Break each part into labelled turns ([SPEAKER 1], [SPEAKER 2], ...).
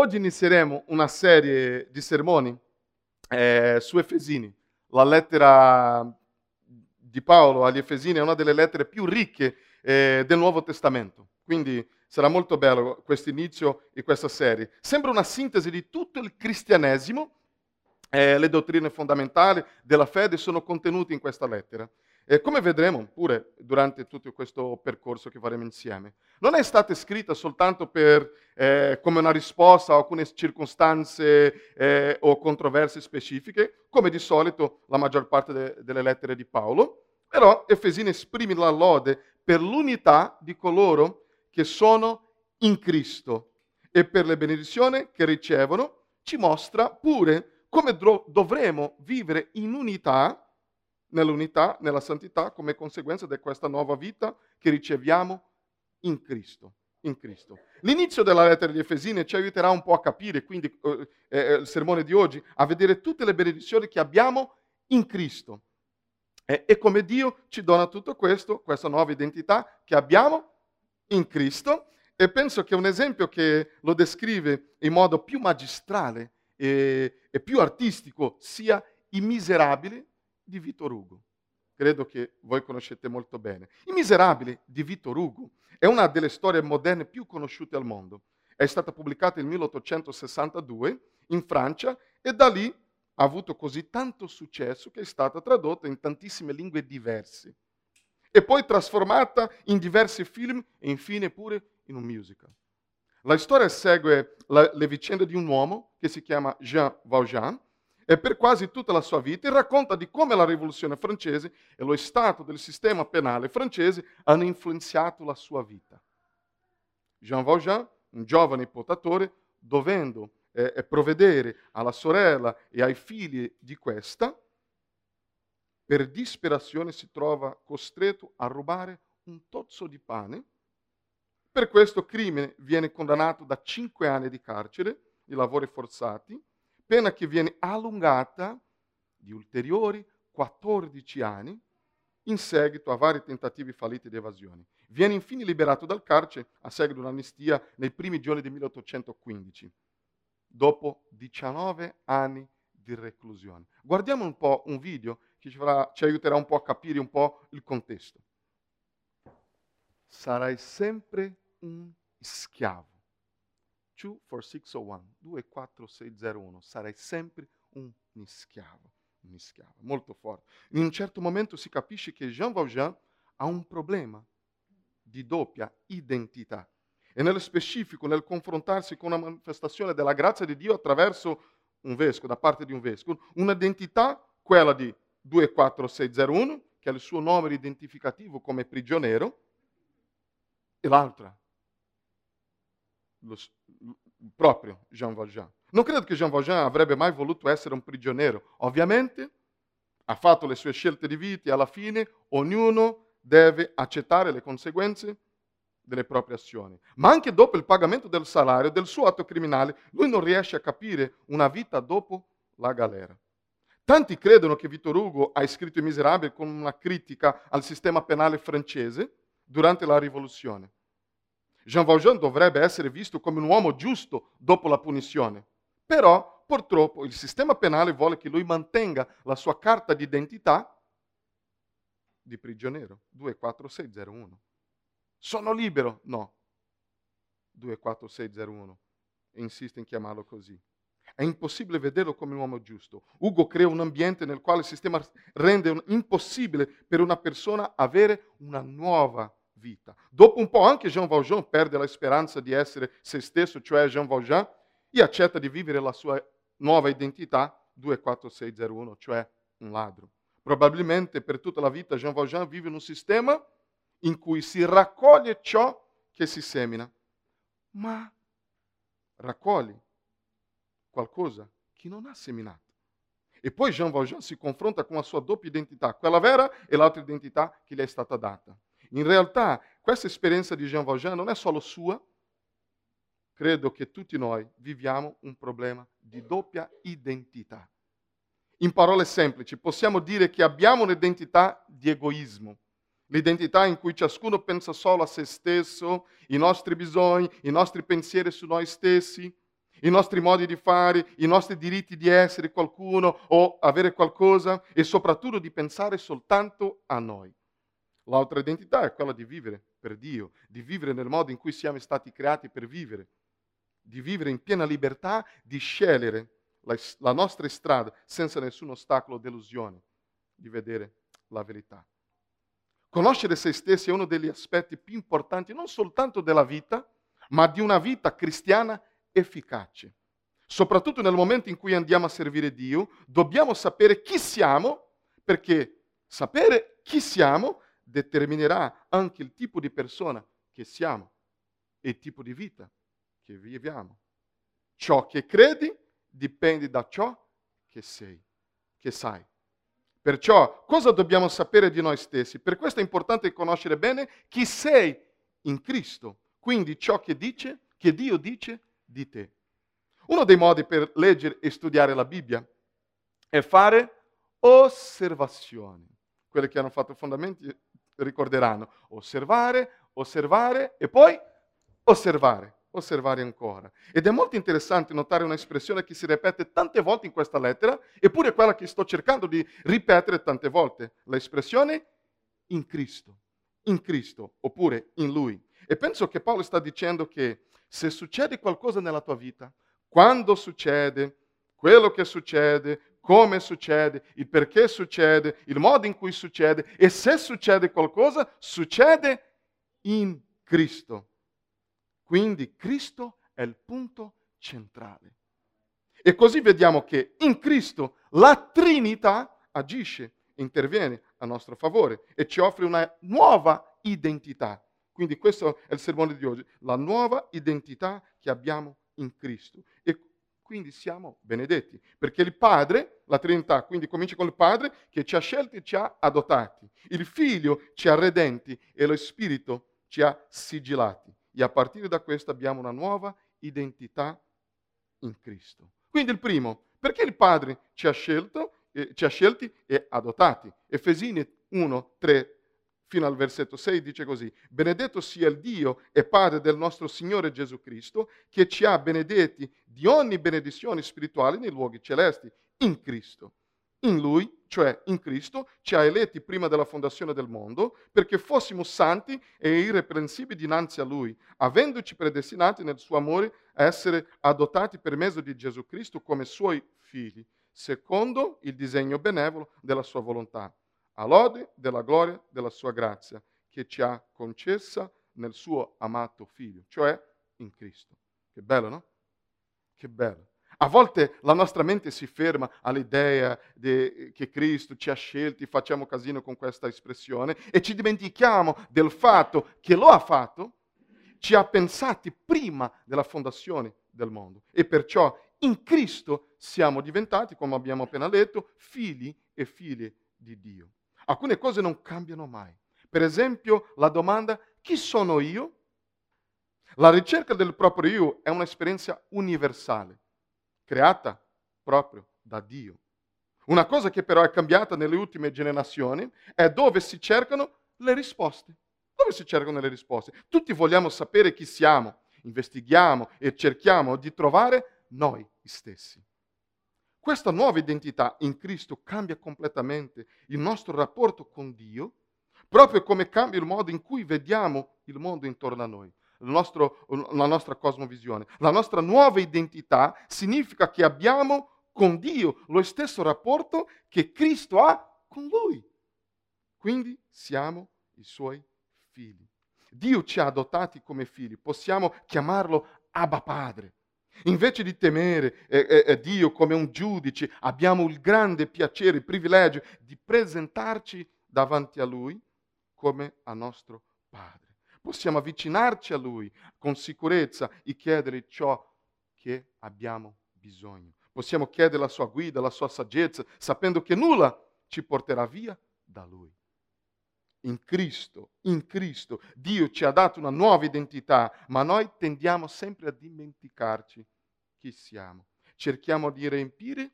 [SPEAKER 1] Oggi inizieremo una serie di sermoni eh, su Efesini. La lettera di Paolo agli Efesini è una delle lettere più ricche eh, del Nuovo Testamento. Quindi sarà molto bello questo inizio e questa serie. Sembra una sintesi di tutto il cristianesimo. Eh, le dottrine fondamentali della fede sono contenute in questa lettera. E come vedremo pure durante tutto questo percorso che faremo insieme, non è stata scritta soltanto per, eh, come una risposta a alcune circostanze eh, o controversie specifiche, come di solito la maggior parte de- delle lettere di Paolo, però Efesini esprime la lode per l'unità di coloro che sono in Cristo e per le benedizioni che ricevono, ci mostra pure come dro- dovremo vivere in unità nell'unità, nella santità, come conseguenza di questa nuova vita che riceviamo in Cristo. In Cristo. L'inizio della lettera di Efesini ci aiuterà un po' a capire, quindi eh, eh, il sermone di oggi, a vedere tutte le benedizioni che abbiamo in Cristo. Eh, e come Dio ci dona tutto questo, questa nuova identità che abbiamo in Cristo. E penso che un esempio che lo descrive in modo più magistrale e, e più artistico sia I Miserabili di Vittor Hugo. Credo che voi conoscete molto bene. I Miserabili di Vittor Hugo è una delle storie moderne più conosciute al mondo. È stata pubblicata nel 1862 in Francia e da lì ha avuto così tanto successo che è stata tradotta in tantissime lingue diverse e poi trasformata in diversi film e infine pure in un musical. La storia segue la, le vicende di un uomo che si chiama Jean Valjean e per quasi tutta la sua vita e racconta di come la rivoluzione francese e lo stato del sistema penale francese hanno influenzato la sua vita. Jean Valjean, un giovane potatore, dovendo eh, provvedere alla sorella e ai figli di questa, per disperazione si trova costretto a rubare un tozzo di pane. Per questo crimine viene condannato da cinque anni di carcere, di lavori forzati, pena che viene allungata di ulteriori 14 anni in seguito a vari tentativi falliti di evasione. Viene infine liberato dal carcere a seguito di un'amnistia nei primi giorni del 1815, dopo 19 anni di reclusione. Guardiamo un po' un video che ci, farà, ci aiuterà un po' a capire un po' il contesto. Sarai sempre un schiavo 24601, 24601, sarai sempre un schiavo, un schiavo, molto forte. In un certo momento si capisce che Jean Valjean ha un problema di doppia identità e nello specifico nel confrontarsi con una manifestazione della grazia di Dio attraverso un vescovo, da parte di un vescovo, un'identità, quella di 24601, che ha il suo nome identificativo come prigioniero, e l'altra, lo, proprio Jean Valjean. Non credo che Jean Valjean avrebbe mai voluto essere un prigioniero. Ovviamente ha fatto le sue scelte di vita e alla fine ognuno deve accettare le conseguenze delle proprie azioni. Ma anche dopo il pagamento del salario del suo atto criminale, lui non riesce a capire una vita dopo la galera. Tanti credono che Vittor Hugo ha scritto I Miserabili con una critica al sistema penale francese durante la rivoluzione. Jean Valjean dovrebbe essere visto come un uomo giusto dopo la punizione. Però, purtroppo, il sistema penale vuole che lui mantenga la sua carta di identità di prigioniero 24601. Sono libero? No. 24601. Insiste in chiamarlo così. È impossibile vederlo come un uomo giusto. Ugo crea un ambiente nel quale il sistema rende impossibile per una persona avere una nuova vita. Dopo un po' anche Jean Valjean perde la speranza di essere se stesso, cioè Jean Valjean, e accetta di vivere la sua nuova identità 24601, cioè un ladro. Probabilmente per tutta la vita Jean Valjean vive in un sistema in cui si raccoglie ciò che si semina, ma raccoglie qualcosa che non ha seminato. E poi Jean Valjean si confronta con la sua doppia identità, quella vera e l'altra identità che gli è stata data. In realtà questa esperienza di Jean Valjean non è solo sua, credo che tutti noi viviamo un problema di doppia identità. In parole semplici, possiamo dire che abbiamo un'identità di egoismo, l'identità in cui ciascuno pensa solo a se stesso, i nostri bisogni, i nostri pensieri su noi stessi, i nostri modi di fare, i nostri diritti di essere qualcuno o avere qualcosa e soprattutto di pensare soltanto a noi. L'altra identità è quella di vivere per Dio, di vivere nel modo in cui siamo stati creati per vivere, di vivere in piena libertà, di scegliere la, la nostra strada senza nessun ostacolo o delusione, di vedere la verità. Conoscere se stessi è uno degli aspetti più importanti non soltanto della vita, ma di una vita cristiana efficace. Soprattutto nel momento in cui andiamo a servire Dio, dobbiamo sapere chi siamo, perché sapere chi siamo determinerà anche il tipo di persona che siamo e il tipo di vita che viviamo. Ciò che credi dipende da ciò che sei, che sai. Perciò cosa dobbiamo sapere di noi stessi? Per questo è importante conoscere bene chi sei in Cristo, quindi ciò che dice, che Dio dice di te. Uno dei modi per leggere e studiare la Bibbia è fare osservazioni. Quelli che hanno fatto fondamenti ricorderanno osservare, osservare e poi osservare osservare ancora. Ed è molto interessante notare un'espressione che si ripete tante volte in questa lettera, eppure quella che sto cercando di ripetere tante volte, l'espressione in Cristo, in Cristo, oppure in Lui. E penso che Paolo sta dicendo che se succede qualcosa nella tua vita, quando succede, quello che succede, come succede, il perché succede, il modo in cui succede e se succede qualcosa, succede in Cristo. Quindi Cristo è il punto centrale. E così vediamo che in Cristo la Trinità agisce, interviene a nostro favore e ci offre una nuova identità. Quindi questo è il sermone di oggi, la nuova identità che abbiamo in Cristo. E quindi siamo benedetti, perché il Padre, la Trinità, quindi comincia con il Padre che ci ha scelti e ci ha adottati, il Figlio ci ha redenti e lo Spirito ci ha sigillati e a partire da questo abbiamo una nuova identità in Cristo. Quindi il primo, perché il Padre ci ha, scelto, eh, ci ha scelti e adottati. Efesini 1, 3 fino al versetto 6 dice così, benedetto sia il Dio e Padre del nostro Signore Gesù Cristo, che ci ha benedetti di ogni benedizione spirituale nei luoghi celesti, in Cristo. In Lui cioè in Cristo, ci ha eletti prima della fondazione del mondo, perché fossimo santi e irreprensibili dinanzi a Lui, avendoci predestinati nel suo amore a essere adottati per mezzo di Gesù Cristo come suoi figli, secondo il disegno benevolo della sua volontà, all'ode della gloria della sua grazia, che ci ha concessa nel suo amato Figlio, cioè in Cristo. Che bello, no? Che bello. A volte la nostra mente si ferma all'idea che Cristo ci ha scelti, facciamo casino con questa espressione, e ci dimentichiamo del fatto che lo ha fatto, ci ha pensati prima della fondazione del mondo. E perciò in Cristo siamo diventati, come abbiamo appena letto, figli e figlie di Dio. Alcune cose non cambiano mai. Per esempio la domanda chi sono io? La ricerca del proprio io è un'esperienza universale creata proprio da Dio. Una cosa che però è cambiata nelle ultime generazioni è dove si cercano le risposte. Dove si cercano le risposte? Tutti vogliamo sapere chi siamo, investighiamo e cerchiamo di trovare noi stessi. Questa nuova identità in Cristo cambia completamente il nostro rapporto con Dio, proprio come cambia il modo in cui vediamo il mondo intorno a noi nostro, la nostra cosmovisione. La nostra nuova identità significa che abbiamo con Dio lo stesso rapporto che Cristo ha con Lui. Quindi siamo i suoi figli. Dio ci ha adottati come figli, possiamo chiamarlo Abba Padre. Invece di temere eh, eh, Dio come un giudice, abbiamo il grande piacere, il privilegio di presentarci davanti a Lui come a nostro Padre possiamo avvicinarci a Lui con sicurezza e chiedere ciò che abbiamo bisogno. Possiamo chiedere la sua guida, la sua saggezza, sapendo che nulla ci porterà via da Lui. In Cristo, in Cristo, Dio ci ha dato una nuova identità, ma noi tendiamo sempre a dimenticarci chi siamo. Cerchiamo di riempire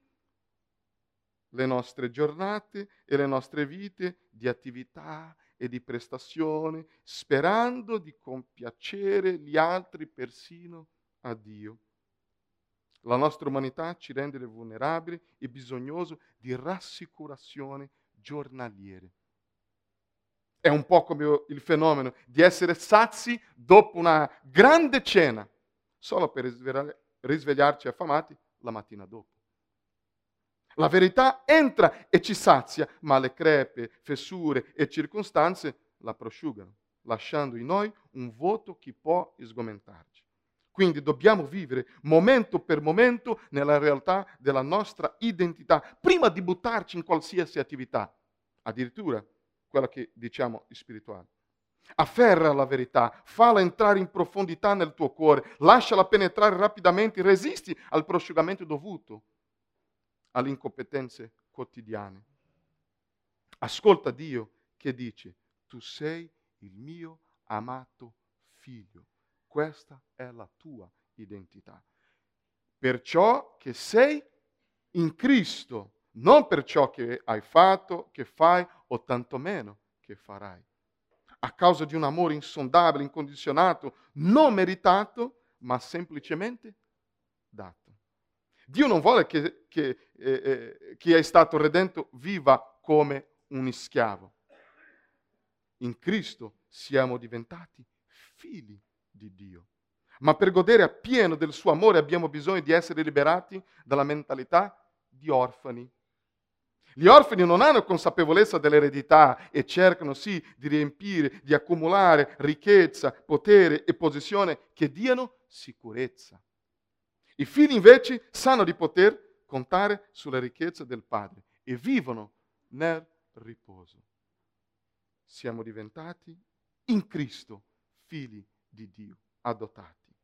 [SPEAKER 1] le nostre giornate e le nostre vite di attività e di prestazione, sperando di compiacere gli altri persino a Dio. La nostra umanità ci rende vulnerabili e bisognosi di rassicurazioni giornaliere. È un po' come il fenomeno di essere sazi dopo una grande cena, solo per risvegliarci affamati la mattina dopo. La verità entra e ci sazia, ma le crepe, fessure e circostanze la prosciugano, lasciando in noi un vuoto che può sgomentarci. Quindi dobbiamo vivere momento per momento nella realtà della nostra identità, prima di buttarci in qualsiasi attività, addirittura quella che diciamo spirituale. Afferra la verità, falla entrare in profondità nel tuo cuore, lasciala penetrare rapidamente, resisti al prosciugamento dovuto alle incompetenze quotidiane. Ascolta Dio che dice, tu sei il mio amato figlio. Questa è la tua identità. Per ciò che sei in Cristo, non per ciò che hai fatto, che fai o tantomeno che farai. A causa di un amore insondabile, incondizionato, non meritato, ma semplicemente dato. Dio non vuole che, che eh, eh, chi è stato redento viva come un schiavo. In Cristo siamo diventati figli di Dio. Ma per godere appieno del suo amore abbiamo bisogno di essere liberati dalla mentalità di orfani. Gli orfani non hanno consapevolezza dell'eredità e cercano sì di riempire, di accumulare ricchezza, potere e posizione che diano sicurezza. I figli invece sanno di poter contare sulla ricchezza del Padre e vivono nel riposo. Siamo diventati in Cristo figli di Dio, adottati.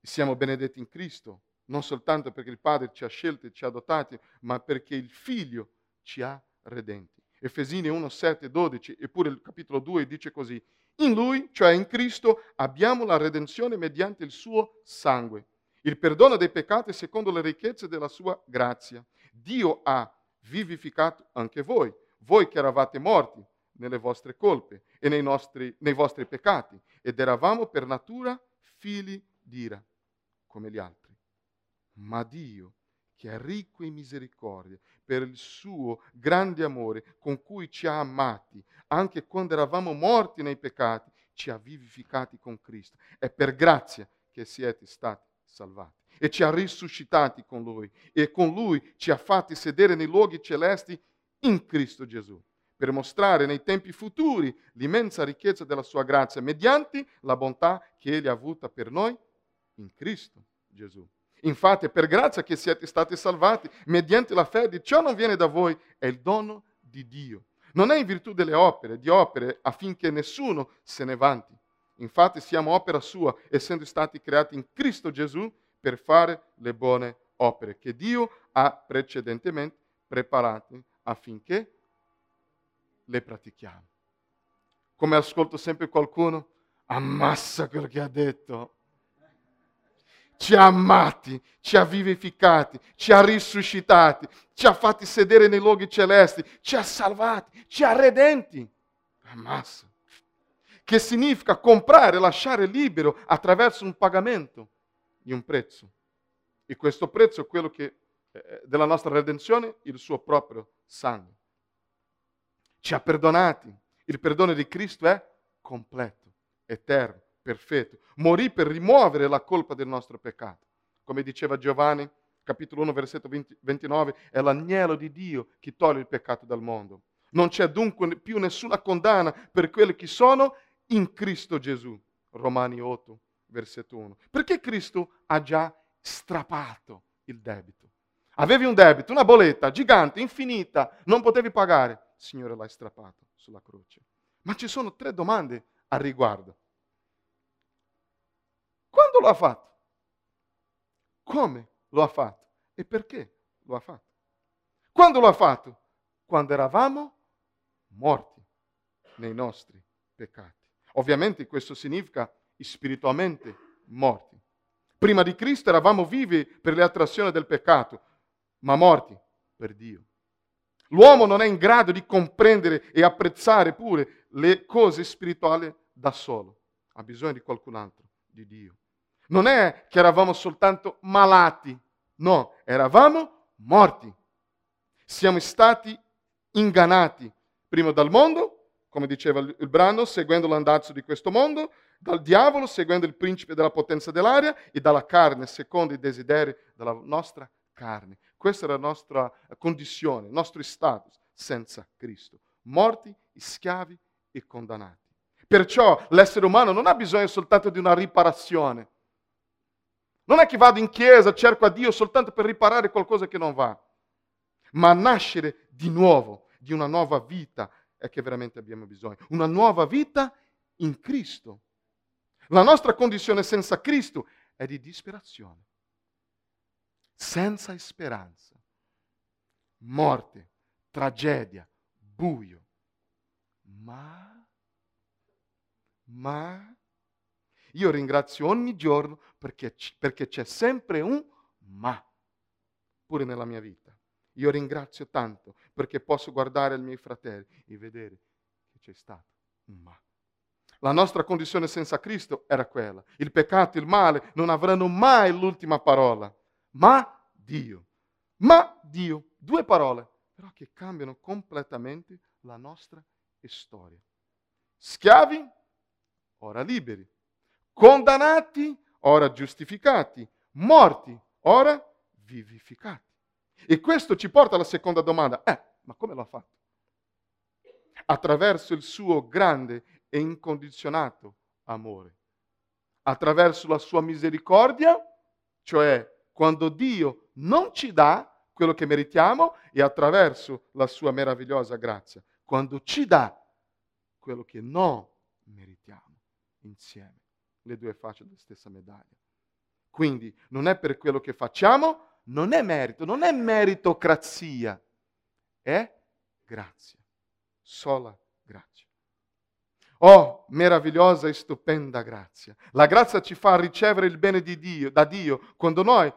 [SPEAKER 1] Siamo benedetti in Cristo, non soltanto perché il Padre ci ha scelti e ci ha adottati, ma perché il Figlio ci ha redenti. Efesini 1, 7, 12, eppure il capitolo 2 dice così, in lui, cioè in Cristo, abbiamo la redenzione mediante il suo sangue, il perdono dei peccati secondo le ricchezze della sua grazia. Dio ha vivificato anche voi, voi che eravate morti nelle vostre colpe e nei, nostri, nei vostri peccati, ed eravamo per natura figli d'ira, come gli altri. Ma Dio, che è ricco in misericordia, per il suo grande amore con cui ci ha amati, anche quando eravamo morti nei peccati, ci ha vivificati con Cristo. È per grazia che siete stati salvati. E ci ha risuscitati con Lui. E con Lui ci ha fatti sedere nei luoghi celesti in Cristo Gesù, per mostrare nei tempi futuri l'immensa ricchezza della sua grazia, mediante la bontà che Egli ha avuta per noi in Cristo Gesù. Infatti per grazia che siete stati salvati mediante la fede. Ciò non viene da voi, è il dono di Dio. Non è in virtù delle opere, di opere affinché nessuno se ne vanti. Infatti siamo opera sua, essendo stati creati in Cristo Gesù per fare le buone opere che Dio ha precedentemente preparate affinché le pratichiamo. Come ascolto sempre qualcuno, ammassa quello che ha detto ci ha amati, ci ha vivificati, ci ha risuscitati, ci ha fatti sedere nei luoghi celesti, ci ha salvati, ci ha redenti. Ammazza. Che significa comprare, lasciare libero attraverso un pagamento di un prezzo. E questo prezzo è quello che, eh, della nostra redenzione, il suo proprio sangue. Ci ha perdonati. Il perdono di Cristo è completo, eterno perfetto. Morì per rimuovere la colpa del nostro peccato. Come diceva Giovanni, capitolo 1, versetto 20, 29, è l'agnello di Dio che toglie il peccato dal mondo. Non c'è dunque più nessuna condanna per quelli che sono in Cristo Gesù. Romani 8, versetto 1. Perché Cristo ha già strappato il debito. Avevi un debito, una bolletta gigante, infinita, non potevi pagare. Il Signore l'ha strappato sulla croce. Ma ci sono tre domande al riguardo. Quando lo ha fatto? Come lo ha fatto? E perché lo ha fatto? Quando lo ha fatto? Quando eravamo morti nei nostri peccati. Ovviamente questo significa spiritualmente morti. Prima di Cristo eravamo vivi per le attrazioni del peccato, ma morti per Dio. L'uomo non è in grado di comprendere e apprezzare pure le cose spirituali da solo, ha bisogno di qualcun altro, di Dio. Non è che eravamo soltanto malati, no, eravamo morti. Siamo stati ingannati, prima dal mondo, come diceva il brano, seguendo l'andazzo di questo mondo, dal diavolo, seguendo il principe della potenza dell'aria, e dalla carne, secondo i desideri della nostra carne. Questa è la nostra condizione, il nostro status senza Cristo. Morti, schiavi e condannati. Perciò l'essere umano non ha bisogno soltanto di una riparazione. Non è che vado in chiesa, cerco a Dio soltanto per riparare qualcosa che non va, ma nascere di nuovo, di una nuova vita è che veramente abbiamo bisogno. Una nuova vita in Cristo. La nostra condizione senza Cristo è di disperazione, senza speranza, morte, tragedia, buio. Ma, ma, io ringrazio ogni giorno perché, perché c'è sempre un ma, pure nella mia vita. Io ringrazio tanto perché posso guardare i miei fratelli e vedere che c'è stato un ma. La nostra condizione senza Cristo era quella. Il peccato, il male non avranno mai l'ultima parola. Ma Dio. Ma Dio. Due parole, però che cambiano completamente la nostra storia. Schiavi, ora liberi. Condannati, ora giustificati. Morti, ora vivificati. E questo ci porta alla seconda domanda. Eh, ma come l'ha fatto? Attraverso il suo grande e incondizionato amore. Attraverso la sua misericordia, cioè quando Dio non ci dà quello che meritiamo, e attraverso la sua meravigliosa grazia, quando ci dà quello che non meritiamo insieme, le due facce della stessa medaglia. Quindi non è per quello che facciamo, non è merito, non è meritocrazia, è grazia, sola grazia. Oh, meravigliosa e stupenda grazia. La grazia ci fa ricevere il bene di Dio, da Dio quando noi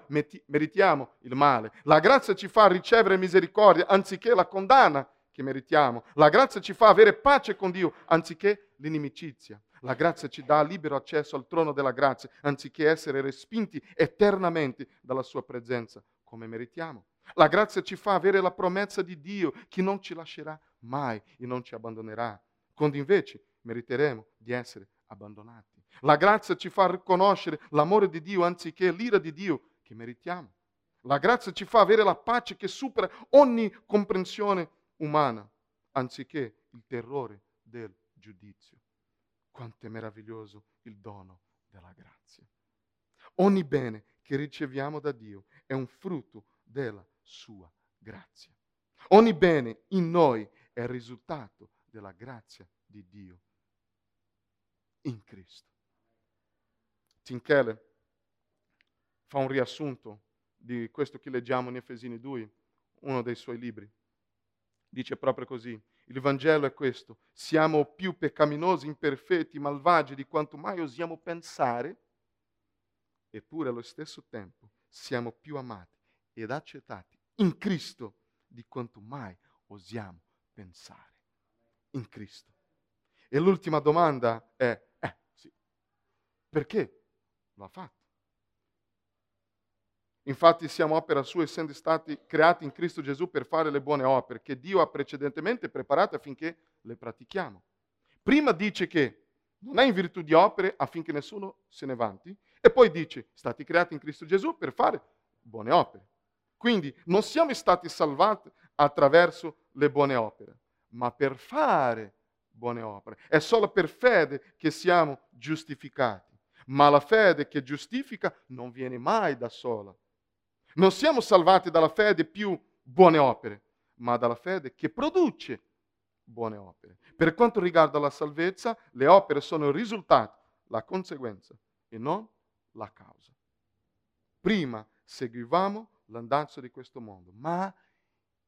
[SPEAKER 1] meritiamo il male. La grazia ci fa ricevere misericordia anziché la condanna che meritiamo. La grazia ci fa avere pace con Dio anziché l'inimicizia. La grazia ci dà libero accesso al trono della grazia anziché essere respinti eternamente dalla sua presenza come meritiamo. La grazia ci fa avere la promessa di Dio che non ci lascerà mai e non ci abbandonerà, quando invece meriteremo di essere abbandonati. La grazia ci fa riconoscere l'amore di Dio anziché l'ira di Dio che meritiamo. La grazia ci fa avere la pace che supera ogni comprensione umana, anziché il terrore del giudizio. Quanto è meraviglioso il dono della grazia. Ogni bene che riceviamo da Dio è un frutto della sua grazia. Ogni bene in noi è il risultato della grazia di Dio in Cristo. Tim Keller fa un riassunto di questo che leggiamo in Efesini 2, uno dei suoi libri. Dice proprio così, il Vangelo è questo, siamo più peccaminosi, imperfetti, malvagi di quanto mai osiamo pensare, eppure allo stesso tempo siamo più amati ed accettati in Cristo di quanto mai osiamo pensare. In Cristo. E l'ultima domanda è, eh sì, perché lo ha fatto? Infatti siamo opera sua essendo stati creati in Cristo Gesù per fare le buone opere che Dio ha precedentemente preparate affinché le pratichiamo. Prima dice che non è in virtù di opere affinché nessuno se ne vanti e poi dice stati creati in Cristo Gesù per fare buone opere. Quindi non siamo stati salvati attraverso le buone opere, ma per fare buone opere. È solo per fede che siamo giustificati, ma la fede che giustifica non viene mai da sola non siamo salvati dalla fede più buone opere, ma dalla fede che produce buone opere. Per quanto riguarda la salvezza, le opere sono il risultato, la conseguenza e non la causa. Prima seguivamo l'andazzo di questo mondo, ma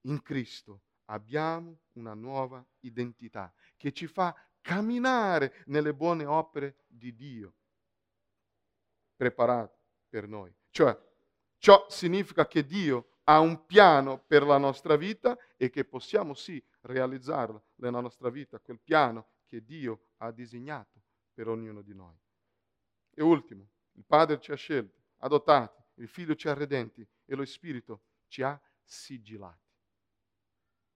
[SPEAKER 1] in Cristo abbiamo una nuova identità che ci fa camminare nelle buone opere di Dio preparate per noi. Cioè, Ciò significa che Dio ha un piano per la nostra vita e che possiamo sì realizzarlo nella nostra vita, quel piano che Dio ha disegnato per ognuno di noi. E ultimo, Il Padre ci ha scelti, adottati, il Figlio ci ha redenti e lo Spirito ci ha sigillati.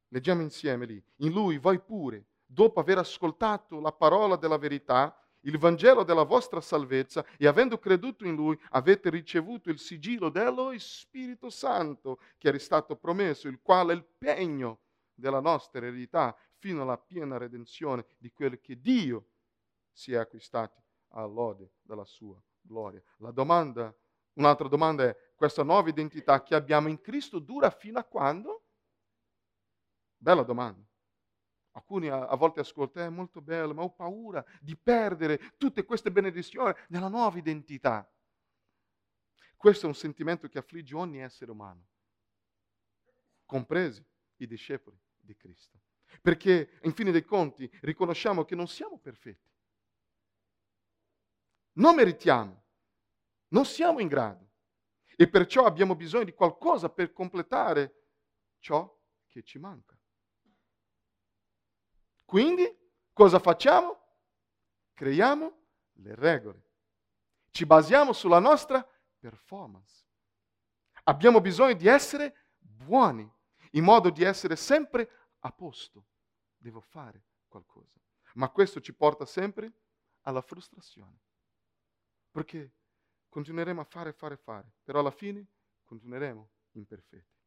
[SPEAKER 1] Leggiamo insieme lì. In Lui voi pure, dopo aver ascoltato la parola della verità, il Vangelo della vostra salvezza e avendo creduto in Lui avete ricevuto il sigillo dello Spirito Santo che era stato promesso, il quale è il pegno della nostra eredità fino alla piena redenzione di quello che Dio si è acquistato all'ode della sua gloria. La domanda, un'altra domanda è, questa nuova identità che abbiamo in Cristo dura fino a quando? Bella domanda. Alcuni a, a volte ascoltano, è molto bello, ma ho paura di perdere tutte queste benedizioni nella nuova identità. Questo è un sentimento che affligge ogni essere umano, compresi i discepoli di Cristo. Perché, in fine dei conti, riconosciamo che non siamo perfetti. Non meritiamo, non siamo in grado e perciò abbiamo bisogno di qualcosa per completare ciò che ci manca. Quindi cosa facciamo? Creiamo le regole. Ci basiamo sulla nostra performance. Abbiamo bisogno di essere buoni, in modo di essere sempre a posto. Devo fare qualcosa. Ma questo ci porta sempre alla frustrazione. Perché continueremo a fare, fare, fare, però alla fine continueremo imperfetti.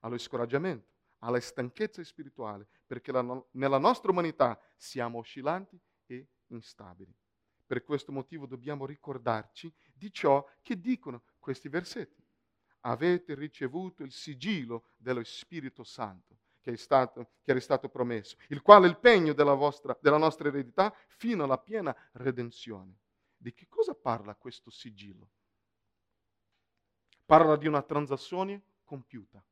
[SPEAKER 1] Allo scoraggiamento, alla stanchezza spirituale, perché la, nella nostra umanità siamo oscillanti e instabili. Per questo motivo dobbiamo ricordarci di ciò che dicono questi versetti. Avete ricevuto il sigillo dello Spirito Santo che, è stato, che era stato promesso, il quale è il pegno della, vostra, della nostra eredità fino alla piena redenzione. Di che cosa parla questo sigillo? Parla di una transazione compiuta.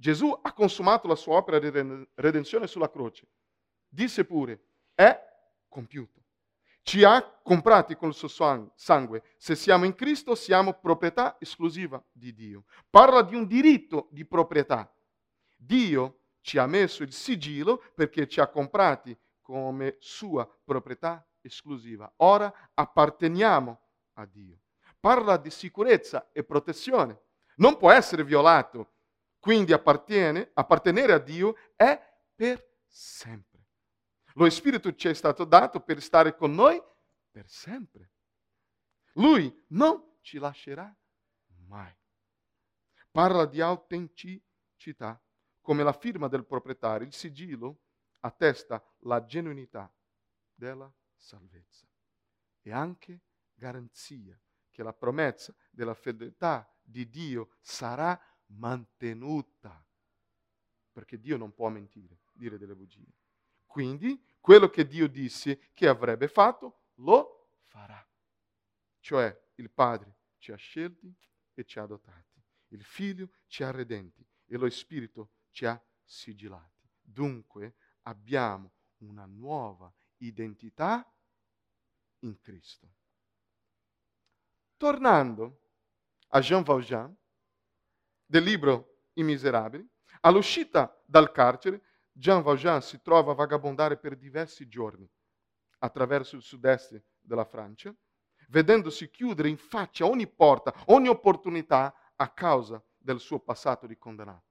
[SPEAKER 1] Gesù ha consumato la sua opera di redenzione sulla croce. Disse pure, è compiuto. Ci ha comprati con il suo sangue. Se siamo in Cristo siamo proprietà esclusiva di Dio. Parla di un diritto di proprietà. Dio ci ha messo il sigillo perché ci ha comprati come sua proprietà esclusiva. Ora apparteniamo a Dio. Parla di sicurezza e protezione. Non può essere violato quindi appartenere a Dio è per sempre. Lo Spirito ci è stato dato per stare con noi per sempre. Lui non ci lascerà mai. Parla di autenticità, come la firma del proprietario, il sigillo attesta la genuinità della salvezza e anche garanzia che la promessa della fedeltà di Dio sarà mantenuta. Perché Dio non può mentire, dire delle bugie. Quindi quello che Dio disse che avrebbe fatto, lo farà. Cioè il Padre ci ha scelti e ci ha adottati. Il Figlio ci ha redenti e lo Spirito ci ha sigillati. Dunque abbiamo una nuova identità in Cristo. Tornando a Jean Valjean, del libro I Miserabili, all'uscita dal carcere, Jean Valjean si trova a vagabondare per diversi giorni attraverso il sud-est della Francia, vedendosi chiudere in faccia ogni porta, ogni opportunità a causa del suo passato di condannato,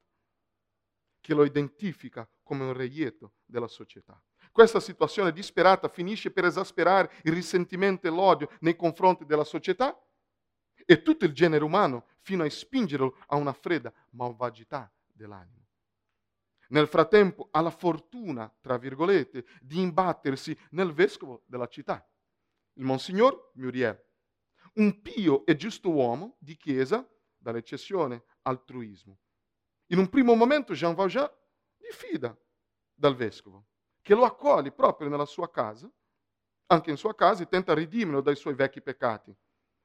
[SPEAKER 1] che lo identifica come un reietto della società. Questa situazione disperata finisce per esasperare il risentimento e l'odio nei confronti della società e tutto il genere umano fino a spingerlo a una fredda malvagità dell'animo. Nel frattempo ha la fortuna, tra virgolette, di imbattersi nel vescovo della città, il Monsignor Muriel, un pio e giusto uomo di chiesa dall'eccessione altruismo. In un primo momento Jean Valjean diffida dal vescovo, che lo accoglie proprio nella sua casa, anche in sua casa e tenta ridimerlo dai suoi vecchi peccati,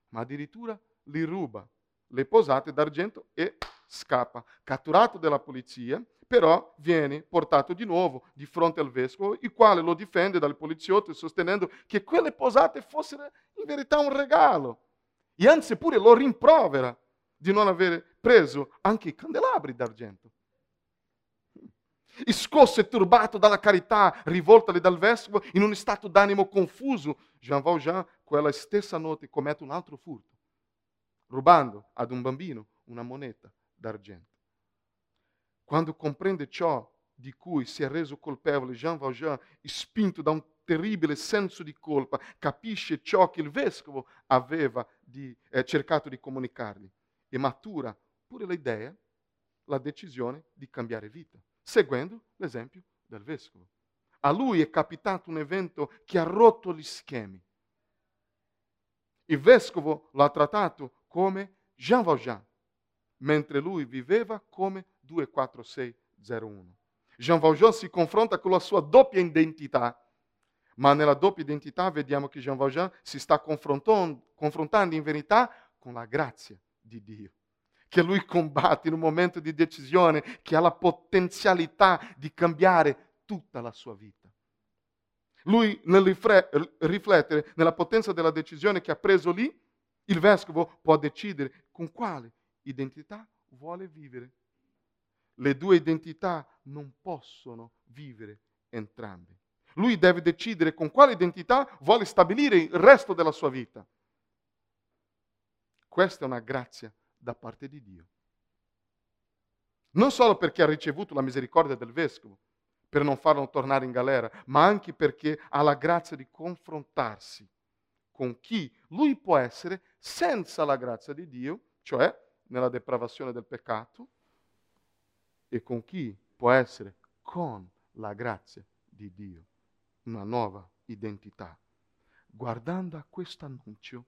[SPEAKER 1] ma addirittura li ruba le posate d'argento e scappa. Catturato dalla polizia, però viene portato di nuovo di fronte al vescovo, il quale lo difende dal poliziotto sostenendo che quelle posate fossero in verità un regalo. E anzi pure lo rimprovera di non aver preso anche i candelabri d'argento. scosso e turbato dalla carità rivoltale dal vescovo, in un stato d'animo confuso, Jean Valjean, quella stessa notte, commette un altro furto, rubando ad un bambino una moneta d'argento. Quando comprende ciò di cui si è reso colpevole Jean Valjean, spinto da un terribile senso di colpa, capisce ciò che il vescovo aveva di, eh, cercato di comunicargli e matura pure l'idea, la decisione di cambiare vita, seguendo l'esempio del vescovo. A lui è capitato un evento che ha rotto gli schemi. Il vescovo l'ha trattato come Jean Valjean, mentre lui viveva come 24601. Jean Valjean si confronta con la sua doppia identità, ma nella doppia identità vediamo che Jean Valjean si sta confrontando in verità con la grazia di Dio, che lui combatte in un momento di decisione che ha la potenzialità di cambiare tutta la sua vita. Lui, nel riflettere nella potenza della decisione che ha preso lì, il vescovo può decidere con quale identità vuole vivere. Le due identità non possono vivere entrambe. Lui deve decidere con quale identità vuole stabilire il resto della sua vita. Questa è una grazia da parte di Dio. Non solo perché ha ricevuto la misericordia del vescovo, per non farlo tornare in galera, ma anche perché ha la grazia di confrontarsi con chi lui può essere senza la grazia di Dio, cioè nella depravazione del peccato, e con chi può essere con la grazia di Dio, una nuova identità. Guardando a questo annuncio,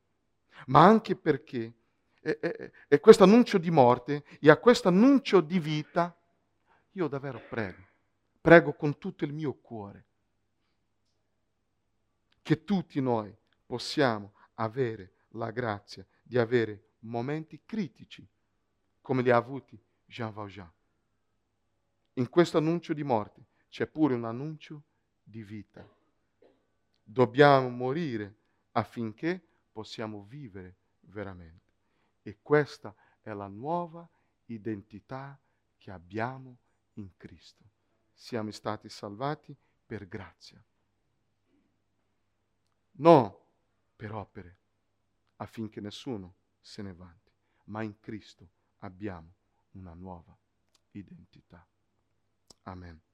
[SPEAKER 1] ma anche perché è, è, è questo annuncio di morte e a questo annuncio di vita, io davvero prego, prego con tutto il mio cuore che tutti noi possiamo avere la grazia di avere momenti critici come li ha avuti Jean Valjean. In questo annuncio di morte c'è pure un annuncio di vita. Dobbiamo morire affinché possiamo vivere veramente. E questa è la nuova identità che abbiamo in Cristo. Siamo stati salvati per grazia. Non per opere, affinché nessuno se ne vanti, ma in Cristo abbiamo una nuova identità. Amen.